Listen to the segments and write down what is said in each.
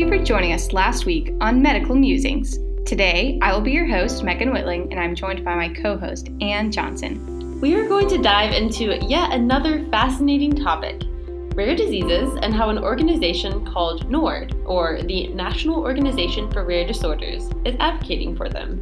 you for joining us last week on Medical Musings. Today, I will be your host, Megan Whitling, and I'm joined by my co host, Ann Johnson. We are going to dive into yet another fascinating topic rare diseases and how an organization called NORD, or the National Organization for Rare Disorders, is advocating for them.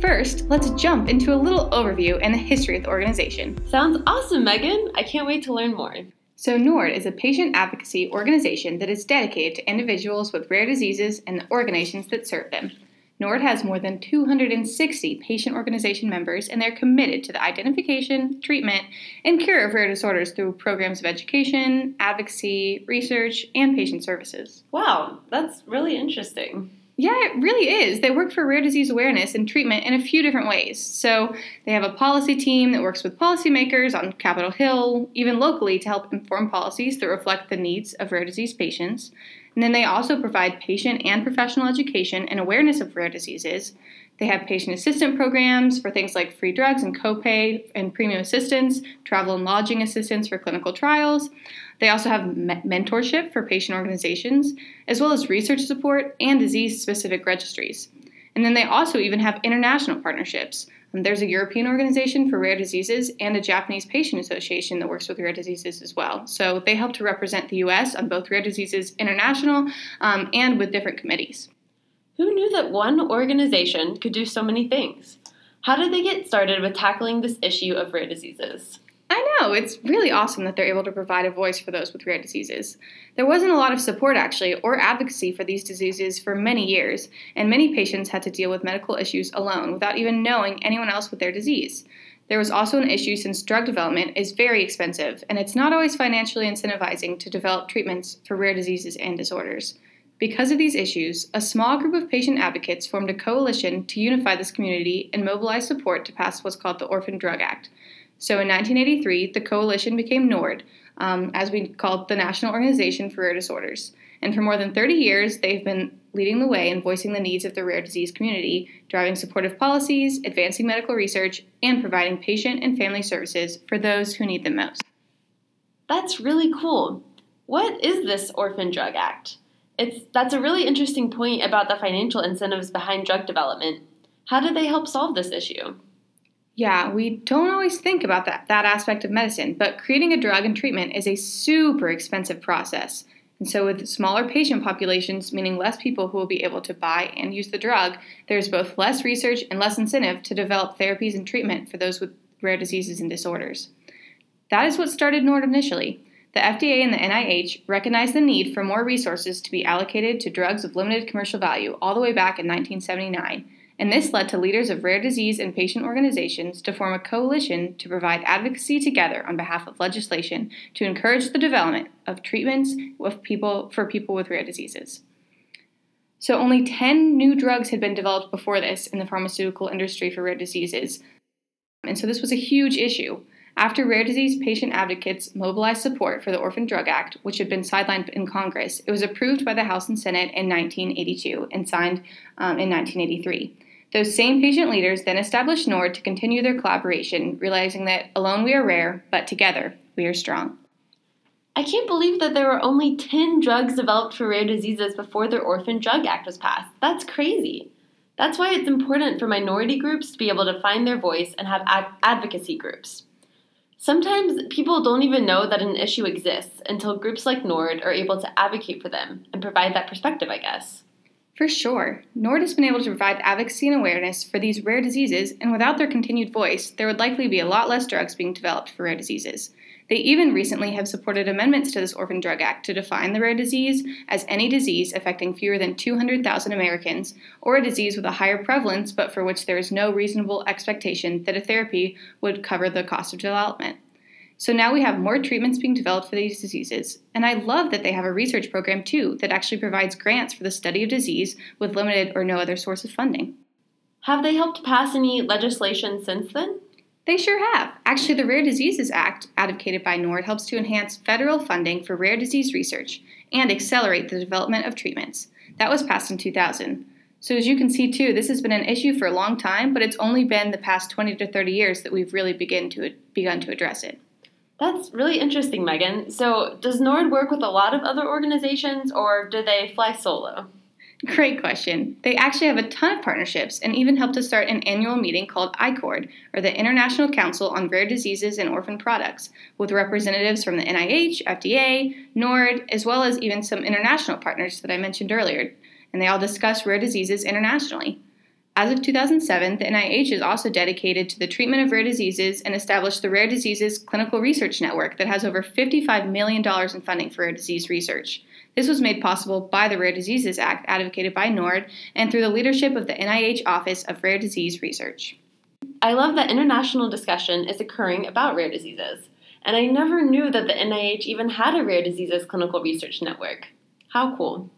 First, let's jump into a little overview and the history of the organization. Sounds awesome, Megan! I can't wait to learn more. So, NORD is a patient advocacy organization that is dedicated to individuals with rare diseases and the organizations that serve them. NORD has more than 260 patient organization members, and they're committed to the identification, treatment, and cure of rare disorders through programs of education, advocacy, research, and patient services. Wow, that's really interesting. Yeah, it really is. They work for rare disease awareness and treatment in a few different ways. So, they have a policy team that works with policymakers on Capitol Hill, even locally, to help inform policies that reflect the needs of rare disease patients. And then they also provide patient and professional education and awareness of rare diseases. They have patient assistance programs for things like free drugs and copay and premium assistance, travel and lodging assistance for clinical trials. They also have me- mentorship for patient organizations, as well as research support and disease specific registries. And then they also even have international partnerships. Um, there's a European organization for rare diseases and a Japanese patient association that works with rare diseases as well. So they help to represent the US on both Rare Diseases International um, and with different committees. Who knew that one organization could do so many things? How did they get started with tackling this issue of rare diseases? I know, it's really awesome that they're able to provide a voice for those with rare diseases. There wasn't a lot of support, actually, or advocacy for these diseases for many years, and many patients had to deal with medical issues alone without even knowing anyone else with their disease. There was also an issue since drug development is very expensive, and it's not always financially incentivizing to develop treatments for rare diseases and disorders. Because of these issues, a small group of patient advocates formed a coalition to unify this community and mobilize support to pass what's called the Orphan Drug Act. So in 1983, the coalition became NORD, um, as we called the National Organization for Rare Disorders. And for more than 30 years, they've been leading the way in voicing the needs of the rare disease community, driving supportive policies, advancing medical research, and providing patient and family services for those who need them most. That's really cool. What is this Orphan Drug Act? It's that's a really interesting point about the financial incentives behind drug development. How did they help solve this issue? Yeah, we don't always think about that, that aspect of medicine, but creating a drug and treatment is a super expensive process. And so, with smaller patient populations, meaning less people who will be able to buy and use the drug, there's both less research and less incentive to develop therapies and treatment for those with rare diseases and disorders. That is what started NORD initially. The FDA and the NIH recognized the need for more resources to be allocated to drugs of limited commercial value all the way back in 1979, and this led to leaders of rare disease and patient organizations to form a coalition to provide advocacy together on behalf of legislation to encourage the development of treatments people, for people with rare diseases. So, only 10 new drugs had been developed before this in the pharmaceutical industry for rare diseases. And so, this was a huge issue. After rare disease patient advocates mobilized support for the Orphan Drug Act, which had been sidelined in Congress, it was approved by the House and Senate in 1982 and signed um, in 1983. Those same patient leaders then established NORD to continue their collaboration, realizing that alone we are rare, but together we are strong. I can't believe that there were only 10 drugs developed for rare diseases before the Orphan Drug Act was passed. That's crazy. That's why it's important for minority groups to be able to find their voice and have ad- advocacy groups. Sometimes people don't even know that an issue exists until groups like NORD are able to advocate for them and provide that perspective, I guess. For sure, NORD has been able to provide advocacy and awareness for these rare diseases, and without their continued voice, there would likely be a lot less drugs being developed for rare diseases. They even recently have supported amendments to this Orphan Drug Act to define the rare disease as any disease affecting fewer than 200,000 Americans, or a disease with a higher prevalence but for which there is no reasonable expectation that a therapy would cover the cost of development. So now we have more treatments being developed for these diseases, and I love that they have a research program too that actually provides grants for the study of disease with limited or no other source of funding. Have they helped pass any legislation since then? They sure have. Actually, the Rare Diseases Act, advocated by NORD, helps to enhance federal funding for rare disease research and accelerate the development of treatments. That was passed in 2000. So, as you can see, too, this has been an issue for a long time, but it's only been the past 20 to 30 years that we've really begin to, begun to address it. That's really interesting, Megan. So, does NORD work with a lot of other organizations or do they fly solo? Great question. They actually have a ton of partnerships and even helped to start an annual meeting called ICORD, or the International Council on Rare Diseases and Orphan Products, with representatives from the NIH, FDA, NORD, as well as even some international partners that I mentioned earlier. And they all discuss rare diseases internationally. As of 2007, the NIH is also dedicated to the treatment of rare diseases and established the Rare Diseases Clinical Research Network that has over $55 million in funding for rare disease research. This was made possible by the Rare Diseases Act advocated by NORD and through the leadership of the NIH Office of Rare Disease Research. I love that international discussion is occurring about rare diseases, and I never knew that the NIH even had a rare diseases clinical research network. How cool!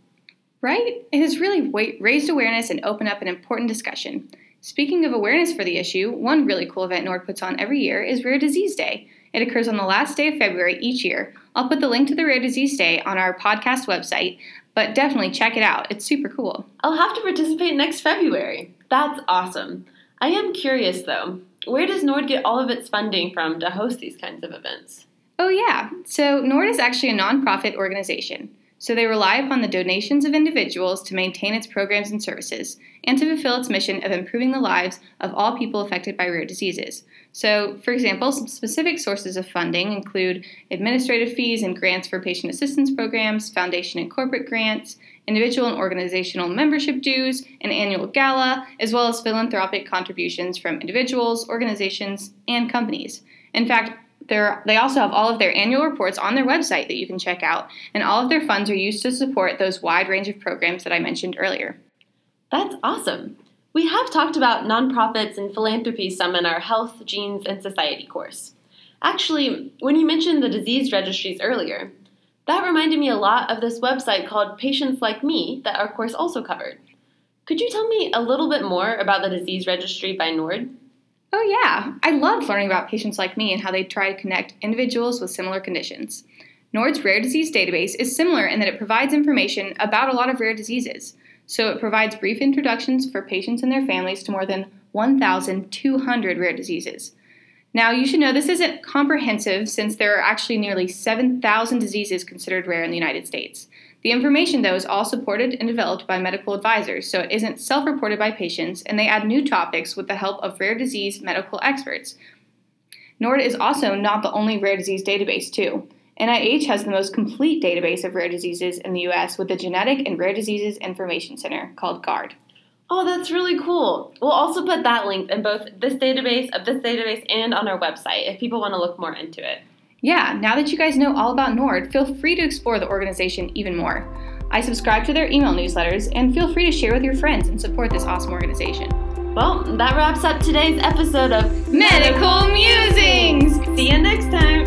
Right? It has really raised awareness and opened up an important discussion. Speaking of awareness for the issue, one really cool event NORD puts on every year is Rare Disease Day. It occurs on the last day of February each year. I'll put the link to the Rare Disease Day on our podcast website, but definitely check it out. It's super cool. I'll have to participate next February. That's awesome. I am curious though, where does NORD get all of its funding from to host these kinds of events? Oh, yeah. So, NORD is actually a nonprofit organization so they rely upon the donations of individuals to maintain its programs and services, and to fulfill its mission of improving the lives of all people affected by rare diseases. So, for example, some specific sources of funding include administrative fees and grants for patient assistance programs, foundation and corporate grants, individual and organizational membership dues, an annual gala, as well as philanthropic contributions from individuals, organizations, and companies. In fact, they also have all of their annual reports on their website that you can check out, and all of their funds are used to support those wide range of programs that I mentioned earlier. That's awesome. We have talked about nonprofits and philanthropy some in our Health, Genes, and Society course. Actually, when you mentioned the disease registries earlier, that reminded me a lot of this website called Patients Like Me that our course also covered. Could you tell me a little bit more about the disease registry by NORD? Oh, yeah. I loved learning about patients like me and how they try to connect individuals with similar conditions. NORD's rare disease database is similar in that it provides information about a lot of rare diseases. So it provides brief introductions for patients and their families to more than 1,200 rare diseases. Now, you should know this isn't comprehensive since there are actually nearly 7,000 diseases considered rare in the United States. The information, though, is all supported and developed by medical advisors, so it isn't self reported by patients, and they add new topics with the help of rare disease medical experts. NORD is also not the only rare disease database, too. NIH has the most complete database of rare diseases in the US with the Genetic and Rare Diseases Information Center called GARD. Oh, that's really cool. We'll also put that link in both this database, of this database, and on our website if people want to look more into it. Yeah, now that you guys know all about NORD, feel free to explore the organization even more. I subscribe to their email newsletters and feel free to share with your friends and support this awesome organization. Well, that wraps up today's episode of Medical Musings! See you next time!